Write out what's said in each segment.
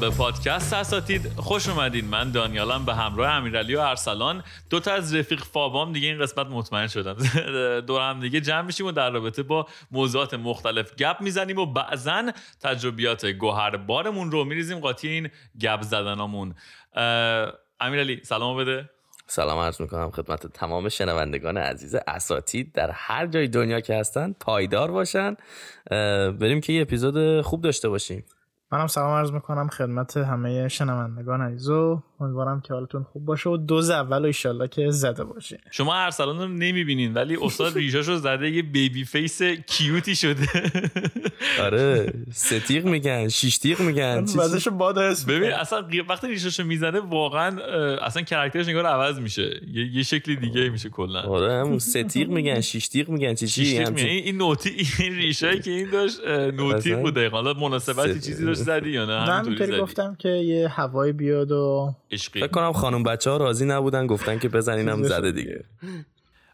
به پادکست اساتید خوش اومدین. من دانیالم به همراه امیرعلی و ارسلان. دو تا از رفیق فابام دیگه این قسمت مطمئن شدم. دور هم دیگه جمع میشیم و در رابطه با موضوعات مختلف گپ می‌زنیم و بعضا تجربیات گوهر بارمون رو میریزیم قاطی این گپ زدنامون. امیرعلی سلام بده. سلام عرض می‌کنم خدمت تمام شنوندگان عزیز اساتید در هر جای دنیا که هستن پایدار باشن. بریم که یه اپیزود خوب داشته باشیم. منم سلام عرض می‌کنم خدمت همه شنوندگان عزیزو امیدوارم که حالتون خوب باشه و دوز اول و ایشالله که زده باشه شما ارسلان رو نمی‌بینین ولی استاد ریشاشو زده یه baby face cute ی شده. آره ستیق میگن شیش‌تیغ میگن وزش باد ببین اصلا وقتی ریشاشو می‌زنه واقعا اصلا character ش انگار عوض میشه. یه, یه شکلی دیگه میشه کلا. آره همون ستیق میگن شیشتیق میگن چی چی این نوتی این ریشایی که این داشت نوتی بوده. حالا مناسبتی چیزی داشت زدی یا نه؟ همینطوری گفتم که یه هوای بیاد و عشقی. فکر کنم خانم بچه ها راضی نبودن گفتن که بزنینم زده دیگه.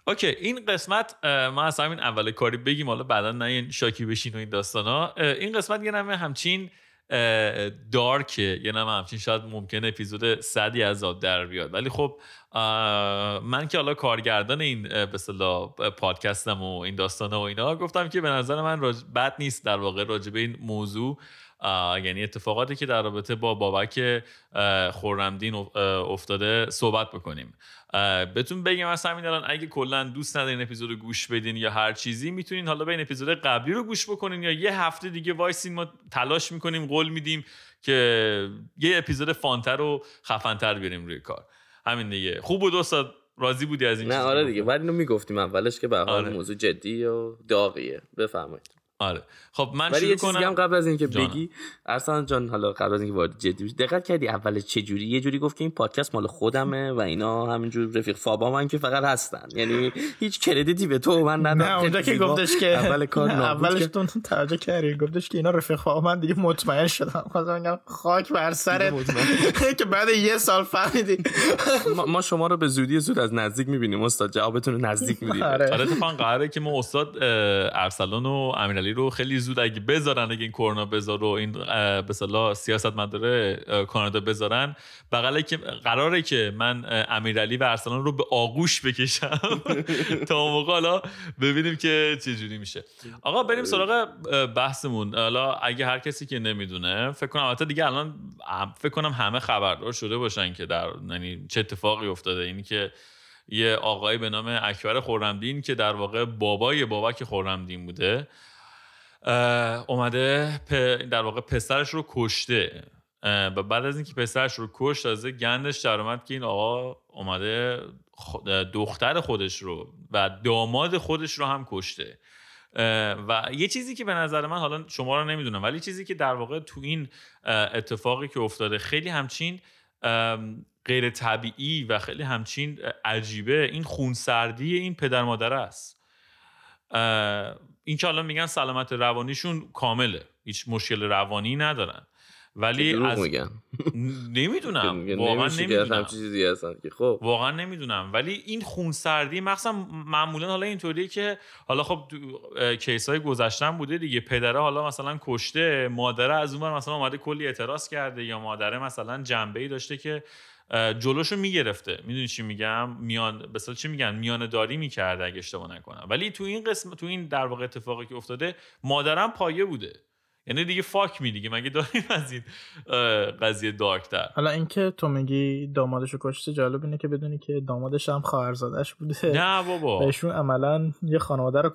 اوکی این قسمت ما از همین اول کاری بگیم حالا بعدا نه شاکی بشین و این داستانا. این قسمت یه نمه همچین دارکه یه نمه همچین شاید ممکنه اپیزود صدی از آب در بیاد. ولی خب من که حالا کارگردان این به پادکستم و این داستانا و اینا گفتم که به نظر من بد نیست در واقع راجبه این موضوع یعنی اتفاقاتی که در رابطه با بابک خورمدین افتاده صحبت بکنیم. بهتون بگم از همین الان اگه کلا دوست ندارین اپیزود گوش بدین یا هر چیزی می‌تونین حالا به این اپیزود قبلی رو گوش بکنین یا یه هفته دیگه وایسین ما تلاش می‌کنیم قول میدیم که یه اپیزود فانتر و خفنتر بیاریم روی کار. همین دیگه. خوب بود استاد؟ راضی بودی از این نه آره دیگه. ولی اینو می‌گفتیم اولش که به آره. موضوع جدی و داغیه. بفرمایید. آره. خب من ولی یه چیزی هم قبل از اینکه بگی ارسلان جان حالا قبل از اینکه وارد جدی بشی دقت کردی اول چه جوری؟ یه جوری گفت که این پادکست مال خودمه و اینا همینجور رفیق فابا من که فقط هستن. یعنی هیچ کردیتی به تو من ندادم نه اونجا که گفتش که اول کار اولش تو توجه کردی. گفتش که اینا رفیق فابا من دیگه مطمئن شدم. خواستم بگم خاک بر سرت. که بعد یه سال فهمیدی. ما شما رو به زودی زود از نزدیک می‌بینیم استاد جوابتون رو نزدیک میدیم. آره. اتفاقا قراره که ما استاد ارسلان و امیرعلی رو خیلی زود اگه بذارن اگه این کرونا بذار و این به اصطلاح سیاست مداره کانادا بذارن. بغله که قراره که من امیرعلی و ارسلان رو به آغوش بکشم تا موقع حالا ببینیم که چه جوری میشه. آقا بریم سراغ بحثمون. حالا اگه هر کسی که نمی‌دونه فکر کنم البته دیگه الان فکر کنم همه خبردار شده باشن که در یعنی چه اتفاقی افتاده. اینی که یه آقایی به نام اکبر خورمدین که در واقع بابای بابک خورمدین بوده. اومده در واقع پسرش رو کشته. و بعد از اینکه پسرش رو کشت تازه گندش در اومد که این آقا اومده دختر خودش رو و داماد خودش رو هم کشته. و یه چیزی که به نظر من حالا شما رو نمی‌دونم ولی چیزی که در واقع تو این اتفاقی که افتاده خیلی همچین غیر طبیعی و خیلی همچین عجیبه این خونسردی این پدر مادر است. این که الان میگن سلامت روانیشون کامله. هیچ مشکل روانی ندارن. ولی از میگن. نمی‌دونم. واقعا نمی‌دونم. خب. واقعا نمی‌دونم. ولی این خونسردی مخصوصا معمولا حالا اینطوریه که حالا خب کیس های گذشتن بوده دیگه. پدره حالا مثلا کشته مادره از اون مثلا اومده کلی اعتراض کرده یا مادره مثلا جنبه ای داشته که جلوشو می‌گرفته. می‌دونی چی میگم؟ میان مثلا چی میگن؟ میانه داری می‌کرده اگه اشتباه نکنم. ولی تو این قسم تو این در واقع اتفاقی که افتاده مادرم پایه بوده. یعنی دیگه فاک می دیگه مگه داریم از این قضیه دارکتر. حالا اینکه تو میگی دامادشو کشته جالب اینه که بدونی که دامادش هم خواهرزادش بوده. نه بابا. بهشون عملا یه خانواده رو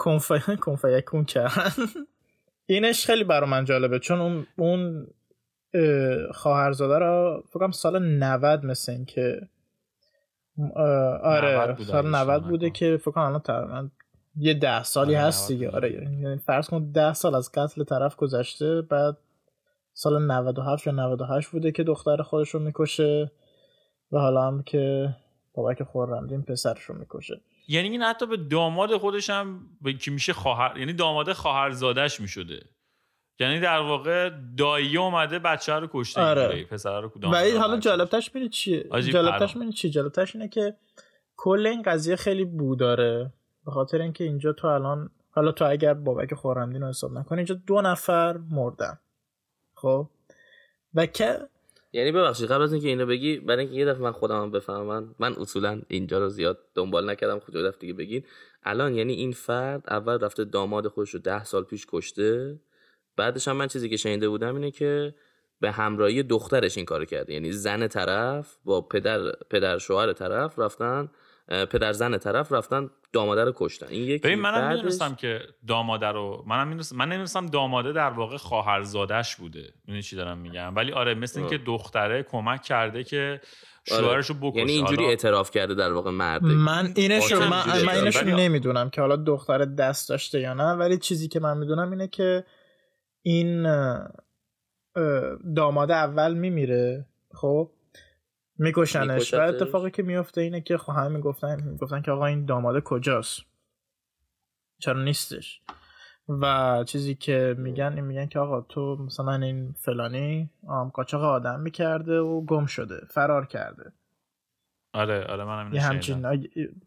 کنفیکون کردن. اینش خیلی برا من جالبه چون اون اون خواهرزاده رو فکرم سال 90 مثل این که آره سال 90 بوده که فکر کنم الان تقریبا یه ده سالی آره هست دیگه آره یعنی فرض کن ده سال از قتل طرف گذشته بعد سال 97 یا 98 بوده که دختر خودش رو می‌کشه و حالا هم که بابک خورمدین پسرش رو می‌کشه. یعنی این حتی به داماد خودش هم به کی میشه خواهر یعنی داماد خواهرزادش می‌شده. یعنی در واقع دایی اومده بچه رو کشته آره. پسر رو و حالا جالبتش میره چیه؟ جالبتش میره چی جالبتش اینه که کل این قضیه خیلی بو داره. به خاطر اینکه اینجا تو الان حالا تو اگر بابک خورندین رو حساب نکنی اینجا دو نفر مردن. خب؟ و که یعنی ببخشید قبل از اینکه اینو بگی برای اینکه یه دفعه من خودم بفهمم من اصولا اینجا رو زیاد دنبال نکردم خود دفعه دیگه بگین. الان یعنی این فرد اول رفته داماد خودش رو ده سال پیش کشته. بعدش هم من چیزی که شنیده بودم اینه که به همراهی دخترش این کارو کرده. یعنی زن طرف با پدر پدر شوهر طرف رفتن پدر زن طرف رفتن داماده رو کشتن. این یکی ببین منم می‌دونستم که داماده رو منم می‌دونستم من نمی‌دونستم داماده در واقع خواهرزادش بوده. می‌دونی چی دارم میگم؟ ولی آره مثل اینکه دختره کمک کرده که آره. شوهرشو بکشه. یعنی اینجوری اعتراف کرده در واقع مرد. من اینش من, من اینش نمی‌دونم که حالا دختر دست داشته یا نه ولی چیزی که من می‌دونم اینه که این داماده اول میمیره خب؟ میکشنش. و اتفاقی که میفته اینه که خب همه می‌گفتن می‌گفتن که آقا این داماده کجاست؟ چرا نیستش؟ و چیزی که میگن این میگن که آقا تو مثلا این فلانی قاچاق آدم می‌کرده و گم شده فرار کرده. آره آره منم یه همچین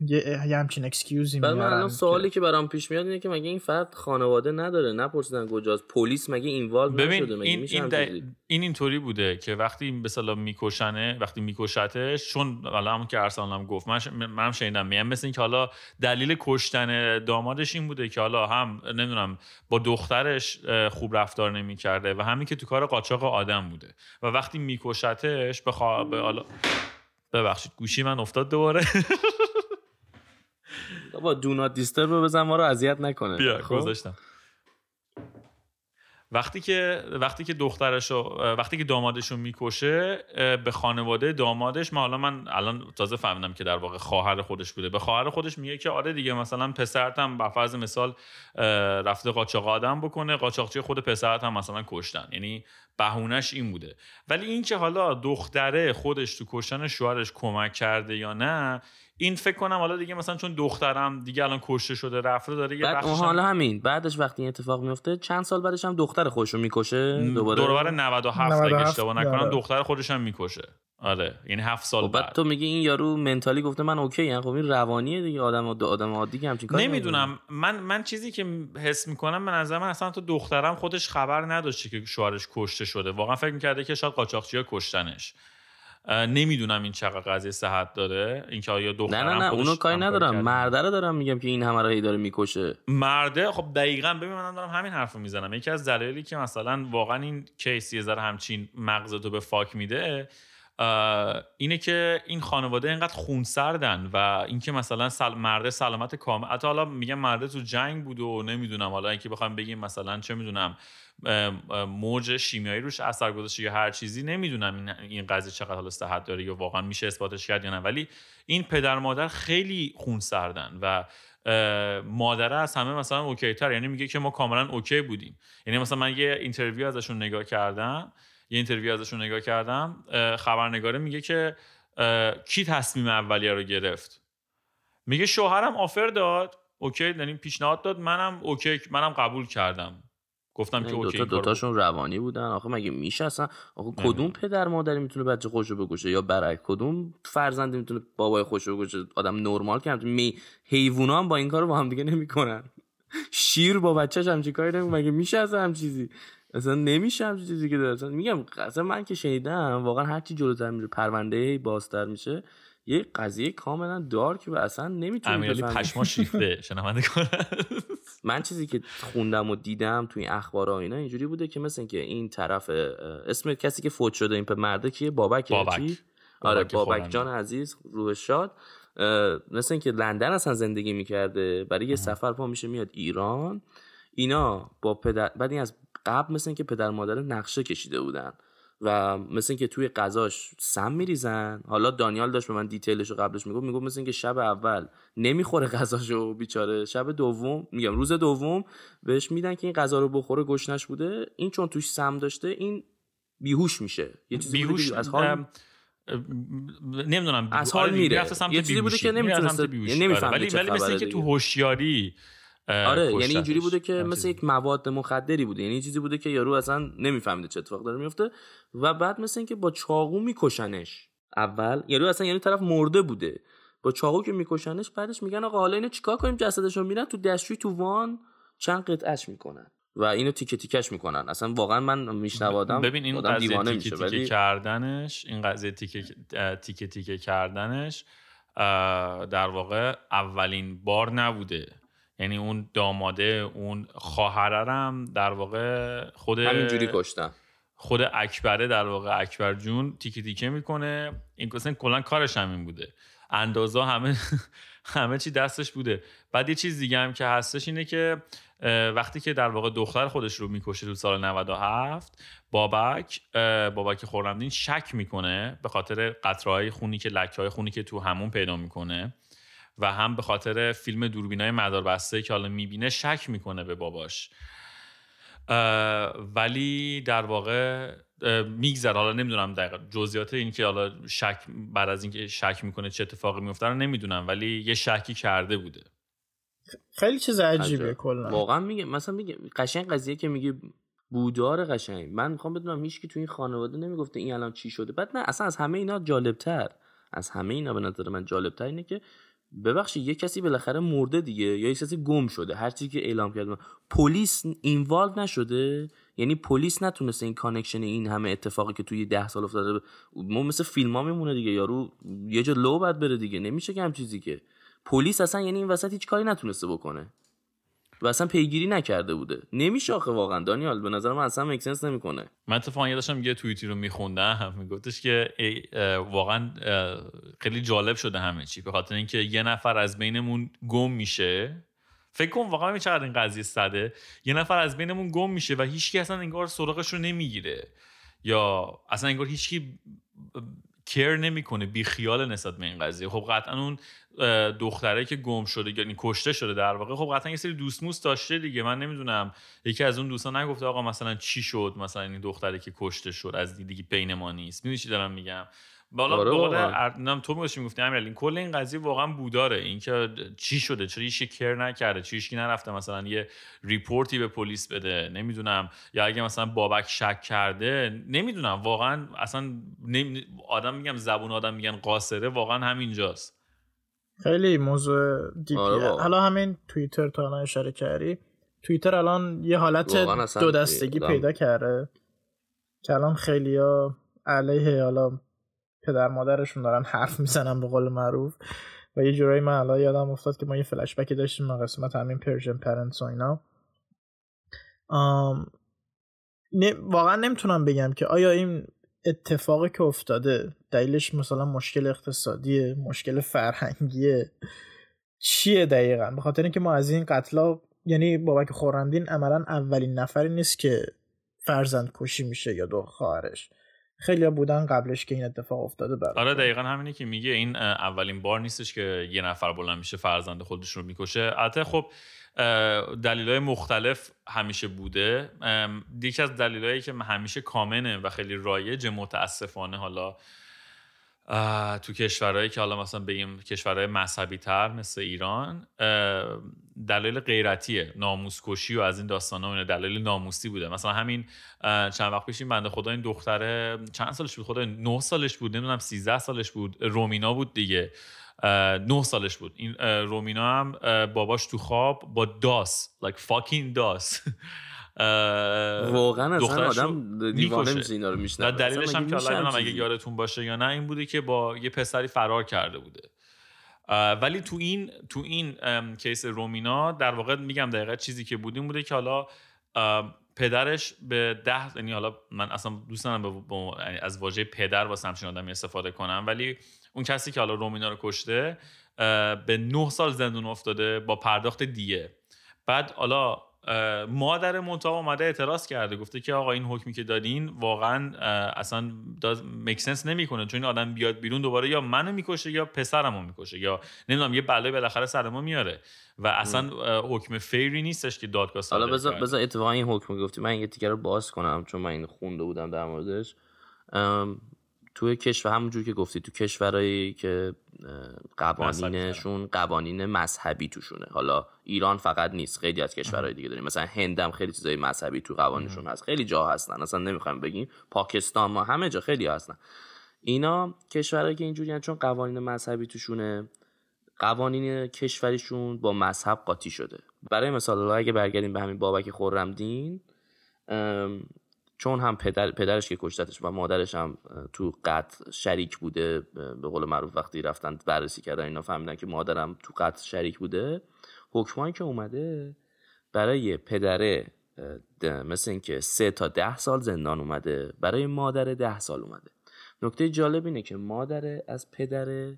یه, یه همچین excuse ی بعد من الان سوالی که برام پیش میاد اینه که مگه این فرد خانواده نداره؟ نپرسیدن کجاست. پلیس مگه involve نشده؟ مگه این این, این اینطوری بوده که وقتی به اصطلاح میکشنه وقتی میکشتش چون حالا همون که ارسلان هم گفت من منم شنیدم میگم مثل اینکه حالا دلیل کشتن دامادش این بوده که حالا هم نمی‌دونم با دخترش خوب رفتار نمی‌کرده و همین که تو کار قاچاق آدم بوده. و وقتی میکشتش به, خوا... به حالا ببخشید گوشی من افتاد دوباره. بابا دونات دیستر بزن ما رو اذیت نکنه. بیا خب؟ گذاشتم. وقتی که وقتی که دخترشو وقتی که دامادشو می‌کشه به خانواده دامادش ما حالا من الان تازه فهمیدم که در واقع خواهر خودش بوده. به خواهر خودش میگه که آره دیگه مثلا پسرت هم به فرض مثال رفته قاچاق آدم بکنه قاچاقچی خود پسرت هم مثلا کشتن. یعنی بهونش این بوده. ولی اینکه حالا دختره خودش تو کشتن شوهرش کمک کرده یا نه این فکر کنم حالا دیگه مثلا چون دخترم دیگه الان کشته شده رفته داره یه بعد حالا همین بعدش وقتی این اتفاق میفته چند سال بعدش هم دختر خودش رو می‌کشه دوباره؟ دوباره 97 اگه اشتباه نکنم آره. دختر خودش هم می‌کشه. آره یعنی هفت سال خب، بعد, تو میگی این یارو منتالی گفته من اوکی یعنی خب این روانیه دیگه آدم آدم عادی که همچین کاری نمی‌دونم. من من چیزی که حس می‌کنم به نظر من اصلا تو دخترم خودش خبر نداشته که شوهرش کشته شده. واقعا فکر می‌کرده که شاید قاچاقچیا کشتنش. نمی‌دونم این چقدر قضیه صحت داره. اینکه آیا دخترم نه نه نه اونو کاری ندارم. مرده رو دارم میگم که این همه داره می‌کشه. مرده؟ خب دقیقا ببین من دارم همین حرفو می‌زنم. یکی از دلایلی که مثلا واقعا این کیس یه ذره همچین مغزتو به فاک میده اینه که این خانواده اینقدر خونسردن و اینکه مثلا سل... مرده سلامت کامل حتی حالا میگم مرده تو جنگ بود و نمی‌دونم. حالا اینکه بخوام بگیم مثلا چه می‌دونم موج شیمیایی روش اثر گذاشته یا هر چیزی نمی‌دونم این قضیه چقدر حالا صحت داره یا واقعا میشه اثباتش کرد یا نه. ولی این پدر مادر خیلی خون سردن و مادره از همه مثلا okay تر یعنی میگه که ما کاملا okay بودیم. یعنی مثلا من یه interview ازشون نگاه کردم. یه interview ازشون نگاه کردم خبرنگاره میگه که کی تصمیم اولیه رو گرفت؟ میگه شوهرم offer داد. okay یعنی پیشنهاد داد. منم okay منم قبول کردم. گفتم که okay دوتا دوتاشون روانی بودن. آخه مگه میشه اصلا؟ آخه کدوم پدر مادری می‌تونه بچه خوشو بکشه؟ یا برعکس کدوم فرزندی می‌تونه بابای خوشو بکشه؟ آدم نرمال که می هم با این کارو با هم دیگه نمی‌کنن. شیر با بچه‌ش همچین کاری نمی‌کنه. مگه میشه اصلا هم چیزی اصلا نمیشه همچین چیزی که داره. میگم اصلا من که شنیدم واقعا هرچی جلوتر میره پرونده بازتر میشه یه قضیه کاملا دارک و اصلا نمی‌تونی امیرالی پشما شیفته شنونده کنه من چیزی که خوندم و دیدم توی این اخبارا اینا اینجوری بوده که مثل که این طرف اسم کسی که فوت شده این مرده کیه؟ بابک بابک. آره بابک جان عزیز روح شاد. مثل اینکه لندن اصلا زندگی می‌کرده برای یه سفر پا میشه میاد ایران. اینا با پدر بعد این از قبل مثل اینکه پدر مادر نقشه کشیده بودن و مثل اینکه توی غذاش سم میریزن. حالا دانیال داشت به من دیتیلش رو قبلش می‌گفت می‌گفت مثل اینکه شب اول نمی‌خوره غذاشو بیچاره شب دوم میگم روز دوم بهش میدن که این غذا رو بخوره گشنش بوده. این چون توش سم داشته این بیهوش میشه. یه چیزی بیهوش از حال نمی‌دونم از حال میره. یه چیزی بوده که نمی‌تونست نمی‌فهمه ولی ولی مثل اینکه تو هوشیاری آره یعنی اینجوری بوده که مثل یک مواد مخدری بوده. یعنی چیزی بوده که یارو اصلا نمیفهمیده چه اتفاق داره میفته. و بعد مثل اینکه با چاقو میکشنش. اول یارو اصلا یعنی طرف مرده بوده. با چاقو که میکشنش بعدش میگن آقا حالا اینو چیکار کنیم؟ جسدش رو میرن تو دستشوی تو وان چند قطعش می‌کنن. و اینو تیکه تیکش می‌کنن. اصلا واقعا من میشنوادم ببین این قضیه دیوانه تیکه تیکه ولی... کردنش این قضیه تیکه تیکه تیکه کردنش در واقع اولین بار نبوده. یعنی اون داماده اون خواهرم در واقع خود همینجوری کشتن خود اکبره در واقع اکبر جون تیکه تیکه می‌کنه. این کلا کارش همین بوده. اندازا همه همه چی دستش بوده. بعد یه چیز دیگه هم که هستش اینه که وقتی که در واقع دختر خودش رو می‌کشه تو سال 97 بابک بابک خورمدین شک می‌کنه به خاطر قطرهای خونی که لکه های خونی که تو همون پیدا می‌کنه. و هم به خاطر فیلم دوربینای مدار بسته که حالا می‌بینه شک می‌کنه به باباش. ولی در واقع میگذره. حالا نمی‌دونم دقیقا. جزئیات این که حالا شک بعد از اینکه شک می‌کنه چه اتفاقی میفته رو نمی‌دونم ولی یه شکی کرده بوده. خیلی چیز عجیبه کلا. واقعا میگه مثلا میگه قشنگ قضیه که میگه بودار قشنگ. من می‌خوام بدونم هیچ کی تو این خانواده نمی‌گفته این الان چی شده. بعد نه اصلا از همه اینا جالبتر. از همه اینا به نظر من جالبتر اینه که ببخشید یه کسی بالاخره مرده دیگه یا یه کسی گم شده هر چیزی که اعلام کرد پلیس involve نشده؟ یعنی پلیس نتونسته این connection این همه اتفاقی که توی ده سال افتاده ما مثل فیلم ها میمونه دیگه یارو یه جا لو بعد بره دیگه نمیشه که هم چیزی که. پلیس اصلا یعنی این وسط هیچ کاری نتونسته بکنه. و اصلا پیگیری نکرده بوده. نمیشه آخه واقعا. دانیال به نظر من اصلا مکسنس نمی‌کنه. من اتفاقا یادشم یه توییتی رو میخوندم. میگفتش که واقعا خیلی جالب شده همه چی. به خاطر اینکه یه نفر از بینمون گم میشه. فکر کن واقعا چقدر این قضیه صده. یه نفر از بینمون گم میشه و هیچکی اصلا انگار سراغش رو نمی‌گیره. یا اصلا انگار هیچکی کر نمی‌کنه بی خیال نسبت به این قضیه. خب قطعا اون دختره که گم شده یعنی کشته شده در واقع خب قطعا یه سری دوست موست داشته دیگه. من نمی‌دونم یکی از اون دوستان نگفته آقا مثلا چی شد؟ مثلا این دختره که کشته شد از دیگه بین ما نیست. می‌دونی چی دارم میگم؟ بالا آره تو میگوشی می‌گفتی امیر این کل این قضیه واقعا بوداره. اینکه چی شده چرا هیچ کر نکرده چرا هیچ نرفته مثلا یه report ی به پلیس بده نمی‌دونم. یا اگه مثلا بابک شک کرده نمی‌دونم. واقعا اصلا آدم میگم زبون آدم میگن قاصره. واقعا همینجاست. خیلی موضوع deep یه. آره حالا همین توییتر تا الان اشاره کردی. توییتر الان یه حالت دو دستگی پیدا کرده. که الان خیلی علیه حالا پدر مادرشون دارن حرف می‌زنن به قول معروف. و یه جورایی من الان یادم افتاد که ما یه فلش بکی داشتیم ما قسمت همین Persian parents و اینا. واقعا نمی‌تونم بگم که آیا این اتفاقی که افتاده دلیلش مثلا مشکل اقتصادیه مشکل فرهنگیه؟ چیه دقیقا؟ به خاطر اینکه ما از این قتلا یعنی بابک خرمدین عملا اولین نفری نیست که فرزند کشی میشه یا دو خواهرش. خیلی بودن قبلش که این اتفاق افتاده برای آره دقیقا همینه که میگه. این اولین بار نیستش که یه نفر بلند میشه فرزند خودش رو می‌کشه. البته خب دلیل های مختلف همیشه بوده. یکی از دلیل که همیشه کامنه و خیلی رایج متاسفانه حالا تو کشورهایی که حالا مثلا بگیم کشورهای مذهبی تر مثل ایران دلیل غیرتیه. ناموسکشی و از این داستان ها دلیل ناموسی بوده. مثلا همین چند وقت پیش این بنده خدا این دختره چند سالش بود؟ خدا نه سالش بود نمی‌دونم 13 سالش بود. رومینا بود دیگه. نه سالش بود. این رومینا هم باباش تو خواب با داس like fucking داس. واقعا اصلا آدم دیوانه میشه اینا رو میشنه دلیلش هم که حالا اگه یادتون باشه یا نه این بوده که با یه پسری فرار کرده بوده. ولی تو این تو این کیس رومینا در واقع میگم دقیقا چیزی که بودیم بوده که حالا پدرش به ده یعنی حالا من اصلا دوست ندارم یعنی از واژه پدر واسه همچین آدمی استفاده کنم ولی اون کسی که حالا رومینا رو کشته به نه سال زندون افتاده با پرداخت دیه. بعد حالا مادر منتها اومده اعتراض کرده گفته که آقا این حکمی که دادین واقعا اصلا مکسنس نمی‌کنه. چون این آدم بیاد بیرون دوباره یا منو می‌کشه یا پسرمو می‌کشه یا نمی‌دونم یه بلای بالاخره سر ما میاره. و اصلا حکم فیری نیستش که دادگاه حالا بذار بذار اتفاقا این حکم گفتی. من یه تیکر رو باز کنم چون من این خونده بودم در موردش. توی کشور همونجور که گفتی تو کشورهایی که قوانینشون قوانین مذهبی توشونه. حالا ایران فقط نیست. خیلی از کشورهای دیگه داریم. مثلا هندم خیلی چیزای مذهبی تو قوانینشون هست. خیلی جا هستن. اصلا نمی‌خوایم بگیم. پاکستان ما همه جا خیلی هستن. اینا کشورهایی که اینجوری چون قوانین مذهبی توشونه قوانین کشوریشون با مذهب قاطی شده. برای مثال اگه برگردیم به همین بابک خرمدین چون هم پدر، پدرش که کشتتش و مادرش هم تو قتل شریک بوده به قول معروف وقتی رفتن بررسی کردن اینا فهمیدن که مادرم تو قتل شریک بوده. حکمایی که اومده برای پدره مثل اینکه سه تا ده سال زندان اومده برای مادر ده سال اومده. نکته جالب اینه که مادر از پدر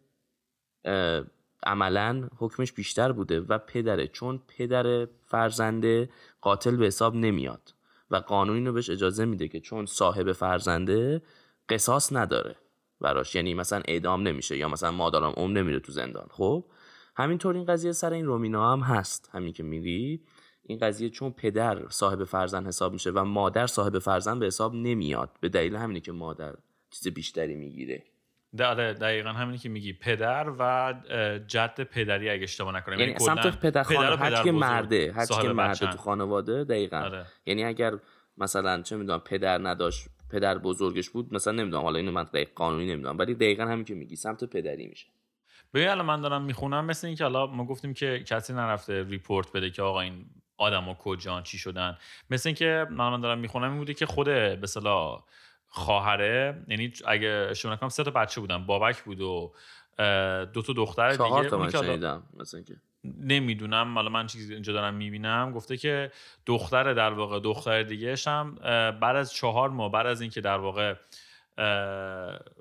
عملا حکمش بیشتر بوده و پدره. چون پدر فرزنده قاتل به حساب نمیاد. و قانون اینو بهش اجازه میده که چون صاحب فرزنده قصاص نداره براش. یعنی مثلا اعدام نمیشه یا مثلا مادرم اون نمیره تو زندان. خب؟ همینطور این قضیه سر این رومینا هم هست. همین که میگی. این قضیه چون پدر صاحب فرزند حساب میشه و مادر صاحب فرزند به حساب نمیاد. به دلیل همینه که مادر چیز بیشتری می‌گیره. آره دقیقا همینی که میگی. پدر و جد پدری اگه اشتباه نکنم. یعنی, یعنی سمت پدر خانواده هر که مرده هر که مرده تو خانواده دقیقا. آره. یعنی اگر مثلا چه می‌دونم پدر نداشت پدر بزرگش بود مثلا نمی‌دونم حالا اینو من دقیق قانونی نمی‌دونم ولی دقیقا همین که میگی سمت پدری میشه. ببین الان من دارم می‌خونم مثل اینکه حالا ما گفتیم که کسی نرفته ریپورت بده که آقا این آدم و کجان چی شدن. مثل اینکه من دارم می‌خونم این بوده که خود به خواهره. یعنی اگه اشتباه نکنم سه تا بچه بودن. بابک بود و دو تا دختر دیگه. تا من شنیدم مثلا که. نمی‌دونم. حالا من چیزی اینجا دارم می‌بینم. گفته که دختر در واقع دختر دیگه هم بعد از چهار ماه بعد از اینکه در واقع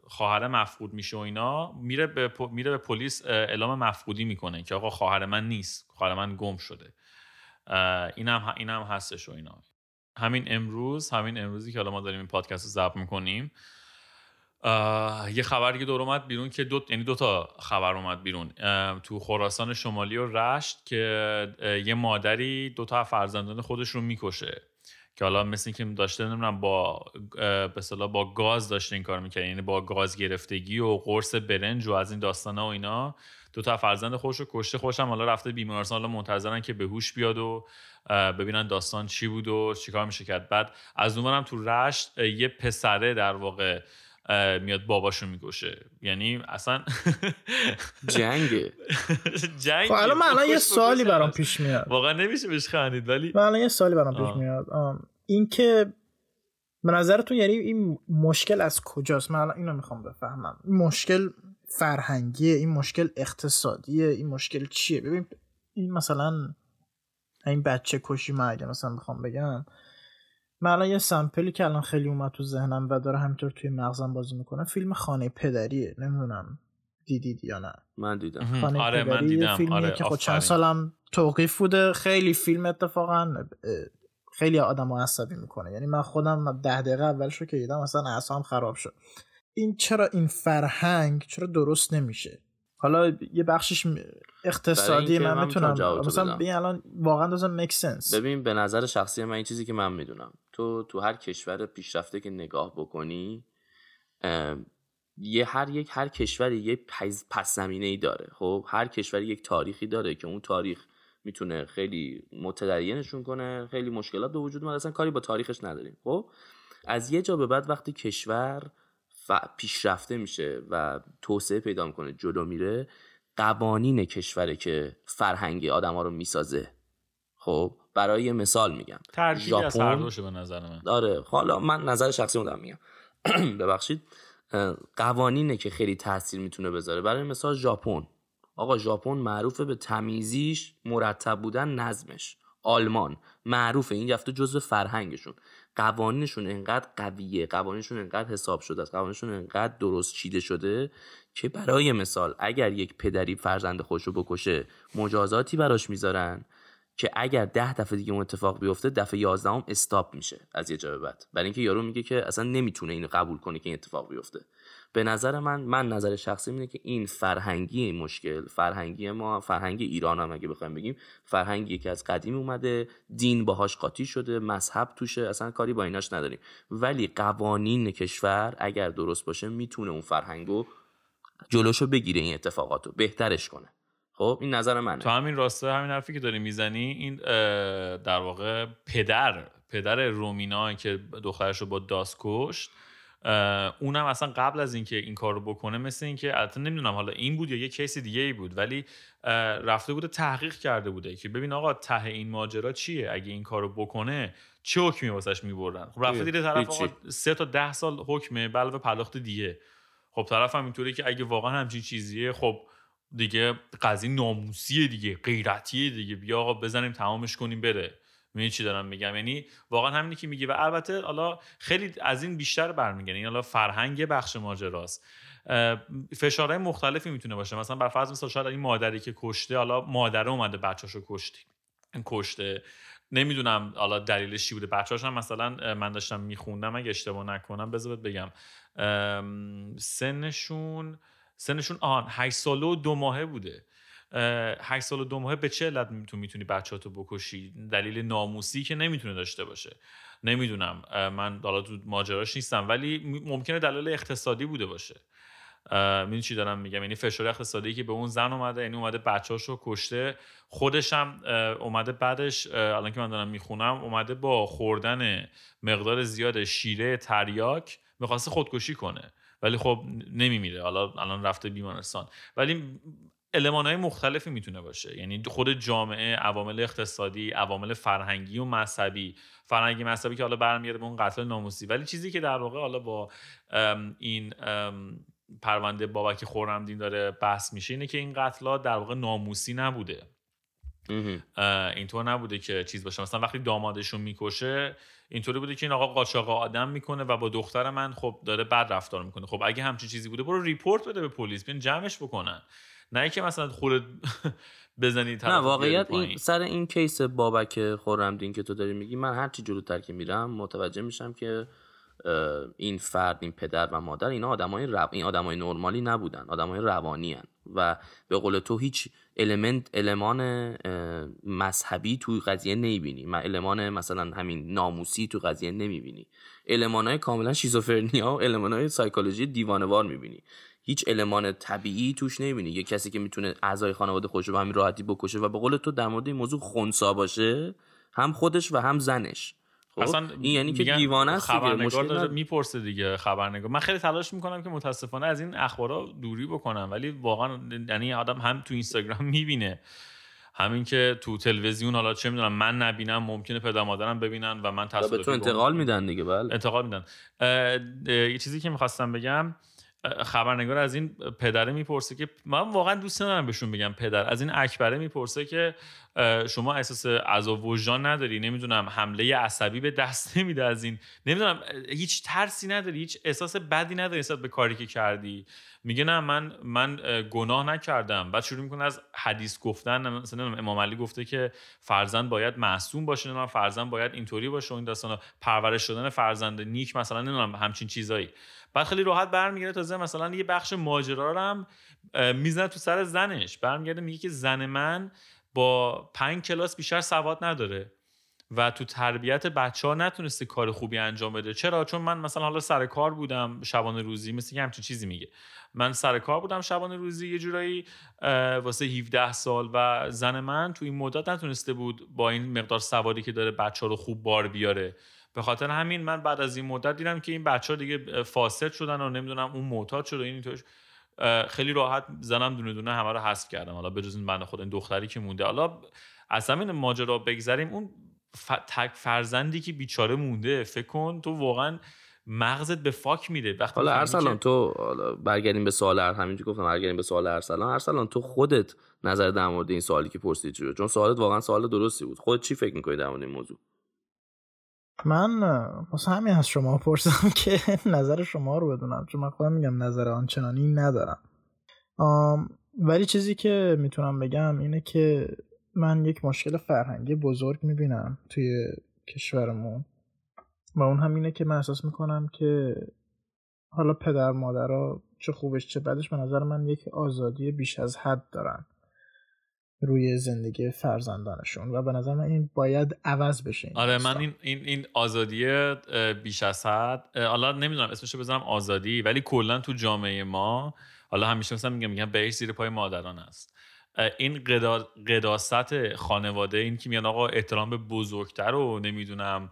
خواهر مفقود میشه و اینا میره به میره به پلیس اعلام مفقودی می‌کنه که آقا خواهر من نیست. خواهر من گم شده. اینم اینم هستش و اینا. همین امروز همین امروزی که حالا ما داریم این پادکست رو ضبط می‌کنیم یه خبری که دور اومد بیرون که دو یعنی دو تا خبر اومد بیرون. تو خراسان شمالی و رشت که یه مادری دو تا فرزندان خودش رو می‌کشه. که حالا مثل که داشته نمی‌دونم با به با گاز داشته این کار می‌کنه یعنی با گاز گرفتگی و قرص برنج و از این داستانه و اینا دو تا فرزند خوش رو کشته. خوشم حالا رفته بیمارستان. حالا منتظرن که به هوش بیاد و ببینن داستان چی بود و چیکار میشه کرد. بعد از اونورم تو رشت یه پسره در واقع میاد باباشو می‌کشه. یعنی اصلا جنگه. جنگ خب الان من الان یه سوالی برام پیش میاد. واقعا نمیشه بهش خندید ولی من الان یه سوالی برام پیش میاد. این که به نظرتون یعنی این مشکل از کجاست؟ من الان اینو می‌خوام بفهمم. این مشکل فرهنگیه؟ این مشکل اقتصادیه؟ این مشکل چیه؟ ببین این مثلا این بچه کشی من اگه مثلا می‌خوام بگم. من الان یه سمپلی که الان خیلی اومد تو ذهنم و داره همینطور توی مغزم بازی می‌کنه فیلم خانه پدریه نمی‌دونم دیدید یا نه. من دیدم. خانه آره من دیدم. فیلمیه آره که خود چند سالم توقیف بوده. خیلی فیلم اتفاقا خیلی آدم عصبی می‌کنه. یعنی من خودم ده دقیقه اولش رو که دیدم مثلا اعصابم خراب شد. این چرا این فرهنگ چرا درست نمیشه؟ حالا یه بخشش اقتصادی من می‌تونم مثلا الان واقعا دوزن میک سنس ببین به نظر شخصی من این چیزی که من می‌دونم. تو تو هر کشور پیشرفته که نگاه بکنی یه هر یک هر کشوری یه پس زمینه ای داره. خب هر کشوری یک تاریخی داره که اون تاریخ می‌تونه خیلی متدینشون کنه خیلی مشکلات به وجود میاد اصلا کاری با تاریخش نداریم. خب از یه جا به بعد وقتی کشور پیشرفته میشه و توسعه پیدا می‌کنه جلو میره قوانین کشوره که فرهنگی آدم ها رو می‌سازه. خب برای مثال میگم. ژاپن به نظر من. آره حالا من نظر شخصی بودم میگم. ببخشید. قوانینه که خیلی تاثیر می‌تونه بذاره. برای مثال ژاپن. آقا ژاپن معروفه به تمیزیش مرتب بودن نظمش. آلمان معروفه این رفته جزو فرهنگشون. قوانینشون انقدر قویه قوانینشون انقدر حساب شده است قوانینشون انقدر درست چیده شده که برای مثال اگر یک پدری فرزند خودش رو بکشه مجازاتی براش می‌ذارن. که اگر ده دفعه دیگه اون اتفاق بیفته دفعه یازدهم استاپ میشه از یه جا بعد. برای اینکه یارو میگه که اصلا نمی‌تونه اینو قبول کنه که این اتفاق بیفته. به نظر من من نظر شخصی اینه که این فرهنگی مشکل فرهنگی ما فرهنگ ایران هم اگه بخوایم بگیم فرهنگی که از قدیم اومده دین باهاش قاطی شده مذهب توشه اصلا کاری با ایناش نداریم. ولی قوانین کشور اگر درست باشه می‌تونه اون فرهنگو جلوشو بگیره این اتفاقاتو بهترش کنه. خب این نظر منه. تو همین راسته همین حرفی که داری می‌زنی این در واقع پدر پدر رومینا که دخترش رو با داس کشت اونم اصلا قبل از اینکه این کار رو بکنه مثل اینکه البته نمی‌دونم حالا این بود یا یه کیس دیگه ای بود ولی رفته بوده تحقیق کرده بوده که ببین آقا ته این ماجرا چیه؟ اگه این کار رو بکنه چه حکمی واسش میبردن؟ خب رفته دیده طرف آقا سه تا ده سال حکمه بلوه پرداخت دیگه. خب طرف هم اینطوری که اگه واقعا همچین چیزیه خب دیگه قضیه ناموسیه دیگه غیرتیه دیگه. بیا آقا بزنیم تمامش کنیم بره. می‌دونی چی دارم میگم؟ یعنی واقعا همینی که میگه و البته حالا خیلی از این بیشتر برمیگرده این حالا فرهنگ بخش ماجراست. فشارهای مختلفی می‌تونه باشه. مثلا بر فرض مثال شاید این مادری که کشته حالا مادره اومده بچه‌شو کشته. کشته. نمی‌دونم حالا دلیلش چی بوده. بچه‌هاش مثلا من داشتم میخوندم اگه اشتباه نکنم بذار بگم. سنشون سنشون آن 8 ساله و دو ماهه بوده. هشت سال و دو ماهه به چه علت تو می‌تونی بچهاتو بکشی؟ دلیل ناموسی که نمی‌تونه داشته باشه. نمی‌دونم. من حالا تو ماجراش نیستم ولی ممکنه دلیل اقتصادی بوده باشه. می‌دونی چی دارم میگم؟ یعنی فشار اقتصادی که به اون زن اومده یعنی اومده بچه‌اشو کشته خودش هم اومده بعدش الان که من دارم می‌خونم اومده با خوردن مقدار زیاد شیره تریاک می‌خواسته خودکشی کنه. ولی خب نمیمیره. حالا الان رفته بیمارستان. ولی علمان های مختلفی می‌تونه باشه. یعنی خود جامعه عوامل اقتصادی عوامل فرهنگی و مذهبی. فرهنگی مذهبی که حالا برمیگرده به اون قتل ناموسی. ولی چیزی که در واقع حالا با این پرونده بابک خرمدین داره بحث میشه اینه که این قتل در واقع ناموسی نبوده. اینطور نبوده که چیز باشه. مثلا وقتی دامادشون می‌کشه اینطوری بوده که این آقا قاچاق آدم می‌کنه و با دختر من خب داره بد رفتار می‌کنه. خب اگه همچین چیزی بوده برو report بده به پلیس بیان جمعش بکنن. نه که مثلا خودت بزنی نه واقعیت این سر این case بابک خرمدین که تو داری میگی من هر چی جلوتر که میرم متوجه میشم که این فرد این پدر و مادر اینا آدمای رو... این آدمای نرمالی نبودن آدمای روانی هن. و به قول تو هیچ المنت المان مذهبی تو قضیه نمی‌بینی. من المان مثلا همین ناموسی تو قضیه نمی‌بینی. های کاملا شیزوفرنیا و های سایکولوژی دیوانوار می‌بینی. هیچ المان طبیعی توش نمی‌بینی. یه کسی که می‌تونه اعضای خانواده خودش رو همین راحتی بکشه و به قول تو در مورد این موضوع خونسا باشه هم خودش و هم زنش. اصلا این یعنی که دیوانه است خبرنگار داره می‌پرسه دیگه خبرنگار. من خیلی تلاش می‌کنم که متاسفانه از این اخبارا دوری بکنم ولی واقعا یعنی آدم هم تو اینستاگرام می‌بینه. همین که تو تلویزیون حالا چه می‌دونم من نبینم ممکنه پدر مادرم ببینن و من تصادفی به تو انتقال میدن دیگه بله. انتقال میدن. یه چیزی که می‌خواستم بگم خبرنگار از این پدره می‌پرسه که من واقعا دوست ندارم بهشون بگم پدر. از این اکبره می‌پرسه که شما احساس عذاب وجدان نداری؟ نمی‌دونم حمله عصبی به دست نمیده از این. نمی‌دونم هیچ ترسی نداری؟ هیچ احساس بدی نداری نسبت به کاری که کردی؟ میگه نه من من گناه نکردم. بعد شروع می‌کنه از حدیث گفتن. مثلا امام علی گفته که فرزند باید معصوم باشه نه فرزند باید اینطوری باشه این داستانا. پرورش شدن فرزند نیک مثلا نمی‌دونم همچین چیزایی. بعد خیلی راحت برمیگرده تازه مثلا یه بخش ماجرا هم می‌زنه تو سر زنش. برمیگرده میگه که زن من با پنج کلاس بیشتر سواد نداره و تو تربیت بچه ها نتونسته کار خوبی انجام بده. چرا؟ چون من مثلا حالا سر کار بودم شبانه روزی مثل که همچین چیزی میگه. من سر کار بودم شبانه روزی یه جورایی واسه 17 سال و زن من تو این مدت نتونسته بود با این مقدار سوادی که داره بچه ها رو خوب بار بیاره. به خاطر همین من بعد از این مدت دیدم که این بچه ها دیگه فاسد شدن و نمی‌دونم اون معتاد شد و این خیلی راحت زنم دونه دونه همه رو حذف کردم. حالا بجز این بنده خود این دختری که مونده. حالا از همین ماجرا بگذریم. اون تک فرزندی که بیچاره مونده فکر کن تو واقعا مغزت به فاک میره وقتی حالا ارسلان تو برگردیم به سوال هر همینجوری گفتم برگردیم به سوال ارسلان. ارسلان تو خودت نظر در مورد این سوالی که پرسیدی چیه چون سوالت واقعا سوال درستی بود. خودت چی فکر می‌کنی در مورد این موضوع؟ من واسه همین از شما پرسم که نظر شما رو بدونم چون من خودم میگم نظر آنچنانی ندارم. ولی چیزی که می‌تونم بگم اینه که من یک مشکل فرهنگی بزرگ می‌بینم توی کشورمون و اون هم اینه که من احساس می‌کنم که حالا پدر مادرها چه خوبش چه بدش به نظر من یک آزادی بیش از حد دارن. روی زندگی فرزندانشون و به نظر من این باید عوض بشه این آره. من این این این آزادی بیش از حد حالا نمی‌دونم اسمشو بذارم آزادی ولی کلا تو جامعه ما حالا همیشه مثلا میگم میگم بهش زیر پای مادران است این قدا- قداست خانواده این که میگن آقا احترام به بزرگتر رو نمی‌دونم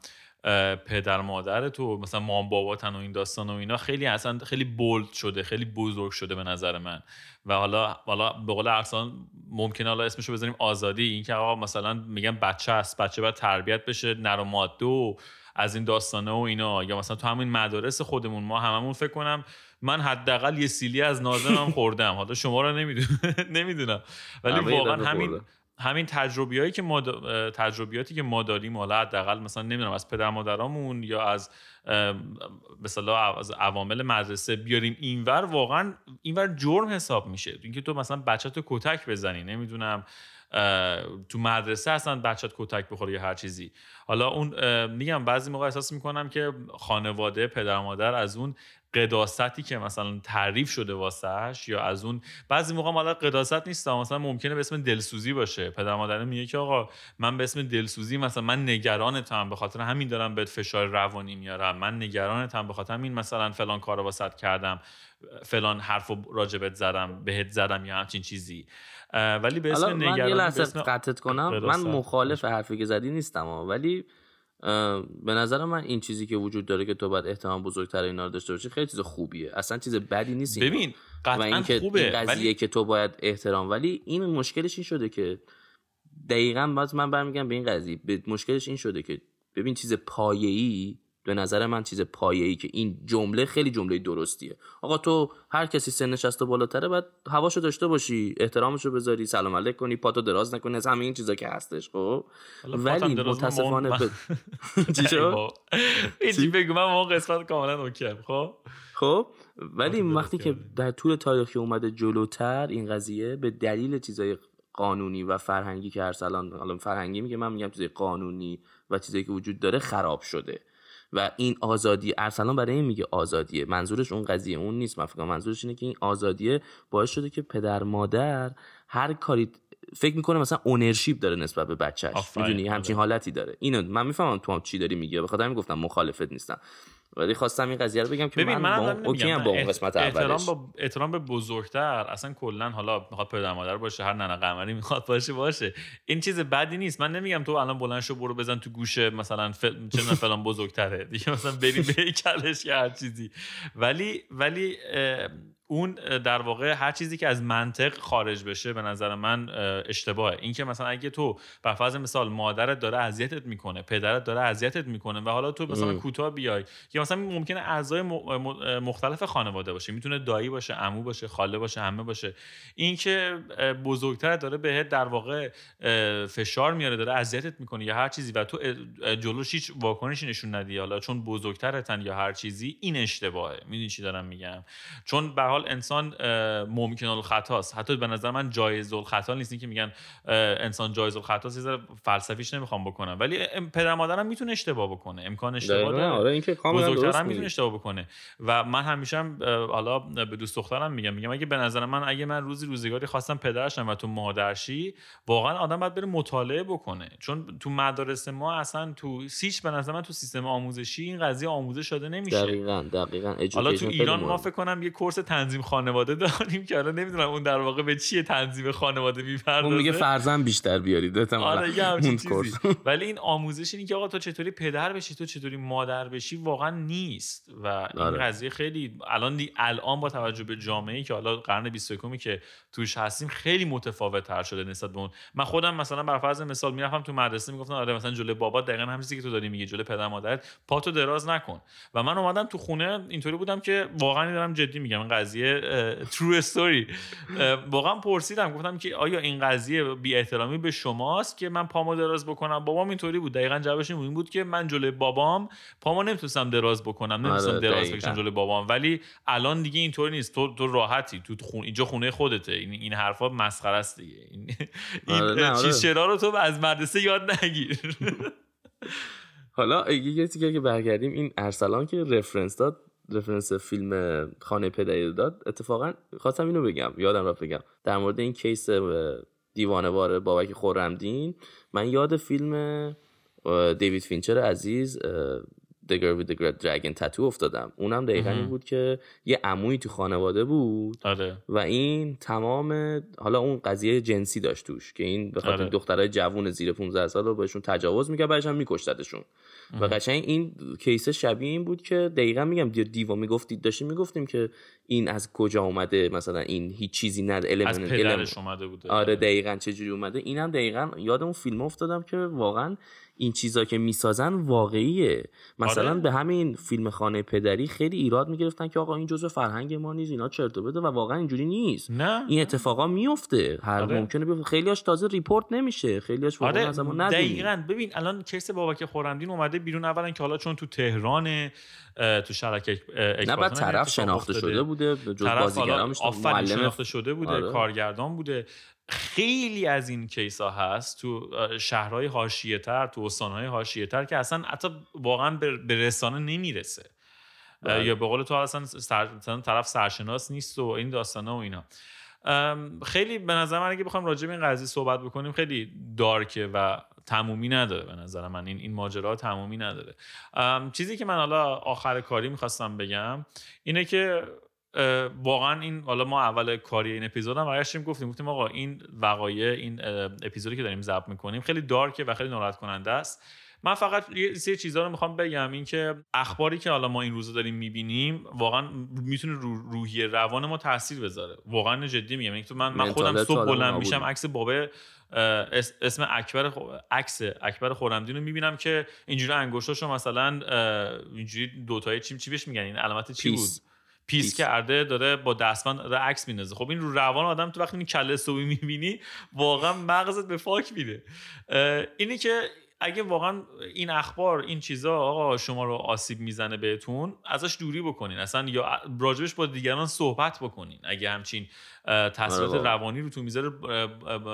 پدر مادر تو مثلا مام باباتن و این داستان و اینا خیلی اصلا خیلی بولد شده خیلی بزرگ شده به نظر من. و حالا حالا به قول ارسلان ممکنه حالا اسمشو بذاریم آزادی این که آقا مثلا میگن بچه است بچه باید تربیت بشه نر و ماده و از این داستانه و اینا. یا مثلا تو همین مدارس خودمون ما هممون فکر کنم من حداقل یه سیلی از نازنم خوردم. حالا شما رو نمی‌دونم نمی‌دونم. ولی واقعا همین. همین تجربیایی که ما تجربیاتی که ما داریم حالا حداقل مثلا نمی‌دونم از پدر مادرامون یا از مثلا از عوامل مدرسه بیاریم اینور واقعا اینور جرم حساب میشه. اینکه تو مثلا بچه تو کتک بزنی نمی‌دونم تو مدرسه اصلا بچت کتک بخوره یا هر چیزی. حالا اون میگم بعضی موقع احساس می‌کنم که خانواده پدر مادر از اون قداستی که مثلا تعریف شده واسهش یا از اون بعضی موقع حالا قداست نیست مثلا ممکنه به اسم دلسوزی باشه پدر مادر میگه که آقا من به اسم دلسوزی مثلا من نگرانتم به خاطر همین دارم بهت فشار روانی میارم من نگرانتم به خاطر همین مثلا فلان کارو واسط کردم فلان حرفو راجبت زدم بهت زدم یا همچین چیزی ولی به اسم حالا من یه نگرانی لحظه قطعت کنم من قداست. مخالف حرفی که زدی نیستم. ولی به نظر من این چیزی که وجود داره که تو باید احترام بزرگتر اینا رو داشته باشی خیلی چیز خوبیه اصلا چیز بدی نیست این. ببین و اینکه خوبه این قضیه ولی که تو باید احترام ولی این مشکلش این شده که دقیقا باز من برمیگم به این قضیه به مشکلش این شده که ببین چیز پایه‌ای به نظر من چیز پایه‌ای که این جمله خیلی جمله درستیه. آقا تو هر کسی سنش از تو بالاتره باید هواشو داشته باشی احترامشو بذاری سلام علیک کنی پاتو دراز نکنی از همه این چیزا که هستش خب؟ ولی متاسفانه من- به- چی شد؟ بگو؟ من اون قسمت کاملا اوکی خب؟ خب ولی وقتی که. در طول تاریخی اومده جلوتر این قضیه به دلیل چیزای قانونی و فرهنگی که ارسلان حالا فرهنگی میگه من میگم چیزای قانونی و چیزایی که وجود داره خراب شده. و این آزادی ارسلان برای این میگه آزادیه. منظورش اون قضیه اون نیست. من فکر منظورش اینه که این آزادیه باعث شده که پدر مادر هر کاری فکر می‌کنه مثلا اونرشیپ داره نسبت به بچهش می‌دونی؟ همچین آره. حالتی داره. اینو من می‌فهمم تو هم چی داری میگه بخاطر همین گفتم مخالفت نیستم. ولی خواستم این قضیه رو بگم که ببین من, من اوکی هم با اون قسمت احترام اولش با احترام به بزرگتر. اصلا کلا حالا می‌خواد پدر مادر باشه هر ننه قمری می‌خواد باشه باشه. این چیز بدی نیست. من نمیگم تو الان بلند شو برو بزن تو گوشه مثلا ف... چه فلان بزرگتره. دیگه مثلا بری به کلش یا هر چیزی. ولی ولی اون در واقع هر چیزی که از منطق خارج بشه به نظر من اه، اشتباهه. این که مثلا اگه تو بر فرض مثال مادرت داره اذیتت می‌کنه پدرت داره اذیتت می‌کنه و حالا تو مثلا. کوتاه بیای یا مثلا ممکنه اعضای مختلف خانواده باشه می‌تونه دایی باشه عمو باشه خاله باشه همه باشه. این که بزرگتر داره بهت در واقع فشار میاره داره اذیتت می‌کنه یا هر چیزی و تو جلوش هیچ واکنشی نشون ندی حالا چون بزرگترتن یا هر چیزی این اشتباهه. می‌دونی چی دارم میگم؟ چون به حال انسان ممکن الخطاست حتی به نظر من جایز الخطا نیست. که میگن انسان جایز الخطاست یه ذره فلسفیش نمی‌خوام بکنم. ولی پدر مادرم می‌تونه اشتباه بکنه. امکان اشتباه داره. آره این که کاملا درست بزرگترم. می‌تونه اشتباه بکنه. و من همیشه هم، حالا به دوست دخترم میگم. میگم اگه به نظر من اگه من روزی روزگاری خواستم پدرشم و تو مادرشی واقعا آدم باید بره مطالعه بکنه. چون تو مدارس ما اصلا تو سیچ به نظر من تو سیستم آموزشی این قضیه آموزش شده نمیشه. دقیقاً دقیقاً. حالا تو ایران ما. فکر کنم یه کورس تنظیم خانواده داریم که حالا نمی‌دونم اون در واقع به چیه تنظیم خانواده می‌پردازه اون میگه فرزند بیشتر بیارید. آره چیزی. ولی این آموزش اینی که آقا تو چطوری پدر بشی تو چطوری مادر بشی واقعا نیست و این آره. قضیه خیلی الان دی- الان با توجه به جامعه که حالا قرن 21 که توش هستیم خیلی متفاوت تر شده نسبت به اون من خودم مثلا بر فرض مثال می‌رفتم تو مدرسه می‌گفتن آره مثلا جلوی بابا دقیقا همین چیزی که تو داری میگی جلوی پدر مادرت پاتو دراز نکن و من اومدم تو خونه اینطوری بودم که واقعا دارم جدی میگم این قضیه true story واقعا پرسیدم گفتم که آیا این قضیه بی احترامی به شماست که من پامو دراز بکنم؟ بابام اینطوری بود. دقیقا جوابش این بود که من جلوی بابام پامو نمی‌تونستم دراز بکنم. نمی‌تونستم آره، دراز دقیقاً. بکشم جلوی بابام. ولی الان دیگه اینطوری نیست. تو تو راحتی. تو خون اینجا خونه خودته. این این حرفا مسخره است دیگه. این, این آره، آره. چیز چرا رو تو از مدرسه یاد نگیر. حالا یه چیزی که برگردیم این ارسلان که reference داد reference فیلم خانه پدری داد اتفاقا خواستم اینو بگم یادم رفت بگم. در مورد این case دیوانوار بابک خورمدین من یاد فیلم دیوید فینچر عزیز The Girl with the Dragon Tattoo افتادم. اونم دقیقا این بود که یه عمویی تو خانواده بود آره. و این تمام حالا اون قضیه جنسی داشت توش که این بخاطر آره. دخترای جوون زیر 15 سال رو بهشون تجاوز می‌کرد بعدش هم میکشتدشون. و قشنگ این case شبیه این بود که دقیقا میگم دیوا می‌گفتید داشتیم می‌گفتیم که این از کجا اومده مثلا این هیچ چیزی ند از پدرش اومده بوده. آره دقیقا چجوری اومده. اینم دقیقا یاد اون فیلم افتادم که واقعا این چیزا که می‌سازن واقعیه. مثلا آره. به همین فیلم خانه پدری خیلی ایراد می‌گرفتن که آقا این جزء فرهنگ ما نیست اینا چرت بده و واقعا اینجوری نیست. نه. این اتفاقا میفته هر آره. ممکنه بیفته. خیلیاش تازه report نمیشه. خیلیاش واقعا آره. ما دقیقاً. ببین الان case بابک خورمدین اومده بیرون اولا که حالا چون تو تهران تو شبکه نه بعد طرف شناخته شده بوده. جز بازیگرام شناخته شده بوده. کارگردان بوده. خیلی از این کیس ها هست تو شهرهای حاشیه تر تو استانهای حاشیه تر که اصلا حتی واقعا به رسانه نمی‌رسه. بله. یا به قول تو اصلا سر... طرف سرشناس نیست و این داستانه و اینا. خیلی به نظر من اگه بخوام راجع به این قضیه صحبت بکنیم خیلی دارکه و تمومی نداره به نظر من. این این ماجرا تمومی نداره. چیزی که من حالا آخر کاری می‌خواستم بگم اینه که واقعا این حالا ما اول کاری این اپیزود هم برگشتیم گفتیم گفتیم آقا این وقایع این اپیزودی که داریم ضبط می‌کنیم خیلی دارکه و خیلی ناراحت کننده است. من فقط یه سری چیزا رو می‌خوام بگم این که اخباری که حالا ما این روزا داریم می‌بینیم واقعا می‌تونه رو روحی روان ما تاثیر بذاره. واقعا جدی میگم این من من خودم صبح بلند میشم عکس بابه اسم اکبر عکس اکبر خورمدین رو می‌بینم که اینجوری انگشتاشو مثلا اینجوری دوتای چیم چی بهش میگن این علامت چی بود؟ پیس, کرده داره با دستمند داره عکس میندازه. خب این رو روان آدم تو وقتی این کله صبحی می‌بینی واقعا مغزت به فاک میده. اینی که اگه واقعا این اخبار این چیزا آقا شما رو آسیب می‌زنه بهتون ازش دوری بکنین. اصلا یا راجبش با دیگران صحبت بکنین. اگه همچین تاثیرات آره روانی رو تو می‌ذاره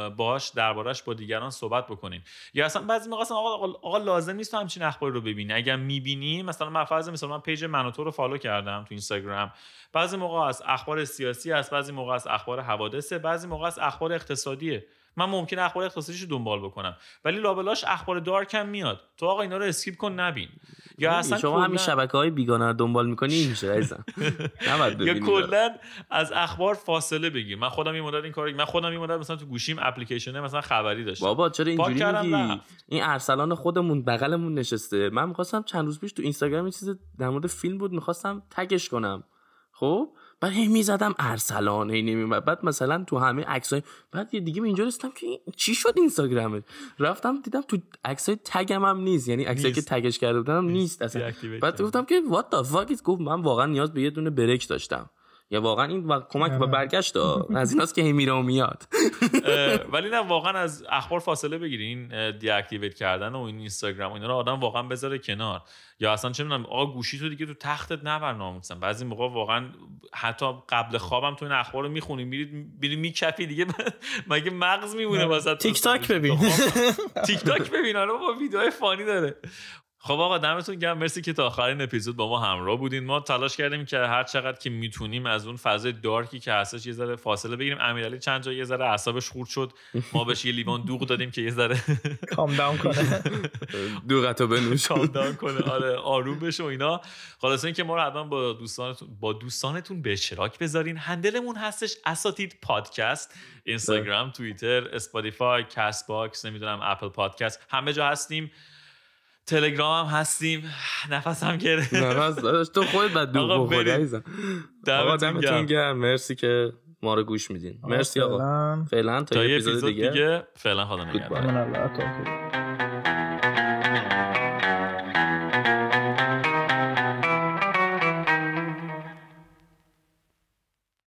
باش دربارش با دیگران صحبت بکنین. یا اصلا بعضی موقع اصلا آقا, آقا لازم نیست تو همچین اخباری رو ببینی. اگر می‌بینی مثلا من فرض مثلا من page من رو follow کردم تو اینستاگرام. بعضی موقع از اخبار سیاسی است بعضی موقع از اخبار حوادثه بعضی موقع از اخبار اقتصادیه. من ممکنه اخبار اقتصادیش رو دنبال بکنم. ولی لابلاش اخبار dark هم میاد. تو آقا اینا رو skip کن نبین. یا اصلا شما همین شبکه های بیگانه رو دنبال می‌کنی این میشه عزیزم. یا کلا از اخبار فاصله بگیر. من خودم این مدت این کارو من خودم این مدت مثلا تو گوشیم اپلیکیشن مثلا خبری داشتم. بابا چرا اینجوری میگی؟ این ارسلان خودمون بغلمون نشسته. من می‌خواستم چند روز پیش تو اینستاگرام این چیز در مورد فیلم بود می‌خواستم تگش کنم. خب؟ بعد هی می‌زدم ارسلان هی نمیومد بعد مثلا تو همه عکسای بعد یه دیگه اینجا رسیدم که چی شد اینستاگرامت؟ رفتم دیدم تو عکسای تگم هم نیست. یعنی عکسایی که تگش کرده بودم نیست. اصلا. بعد گفتم که what the fuck گفت من واقعا نیاز به یه دونه break داشتم. یا واقعا این و... کمک به آره. برگشت از ایناست که میره و میاد ولی نه واقعا از اخبار فاصله بگیرین deactivate کردن و این اینستاگرام و اینا رو آدم واقعا بذاره کنار. یا اصلا چه می‌دونم آقا گوشی تو دیگه تو تختت نبر ناموساً. بعضی موقع واقعا حتی قبل خوابم تو این اخبار رو می‌خونی میرید میری می‌کپی دیگه. مگه مغز میمونه واسه تیک تاک ببین. تیک تاک ببین. آره با ویدیوهای funny داره. خب آقا دمتون گرم. مرسی که تا آخرین اپیزود با ما همراه بودین. ما تلاش کردیم که هر چقدر که می‌تونیم از اون فضای dark ی که هستش یه ذره فاصله بگیریم. امیرعلی چند جا یه ذره اعصابش خورد شد. ما بهش یه لیوان دوغ دادیم که یه ذره calm down کنه. دوغتو بنوش. calm down کنه. آره آروم بشه و اینا. خلاص اینکه ما رو حتما با دوستانتون با دوستانتون به اشتراک بذارین. handle مون هستش اساتید پادکست. اینستاگرام توییتر اسپاتیفای کست باکس نمی‌دونم اپل پادکست همه جا هستیم. تلگرام هم هستیم. نفسم گرفت نفس داشت تو خودت باید دوغ بخوری عزیزم. آقا دمتون گرم. مرسی که ما رو گوش میدین. مرسی آقا. فعلا. تا, تا یه اپیزود دیگه, دیگه. فعلا خدا نگهدار.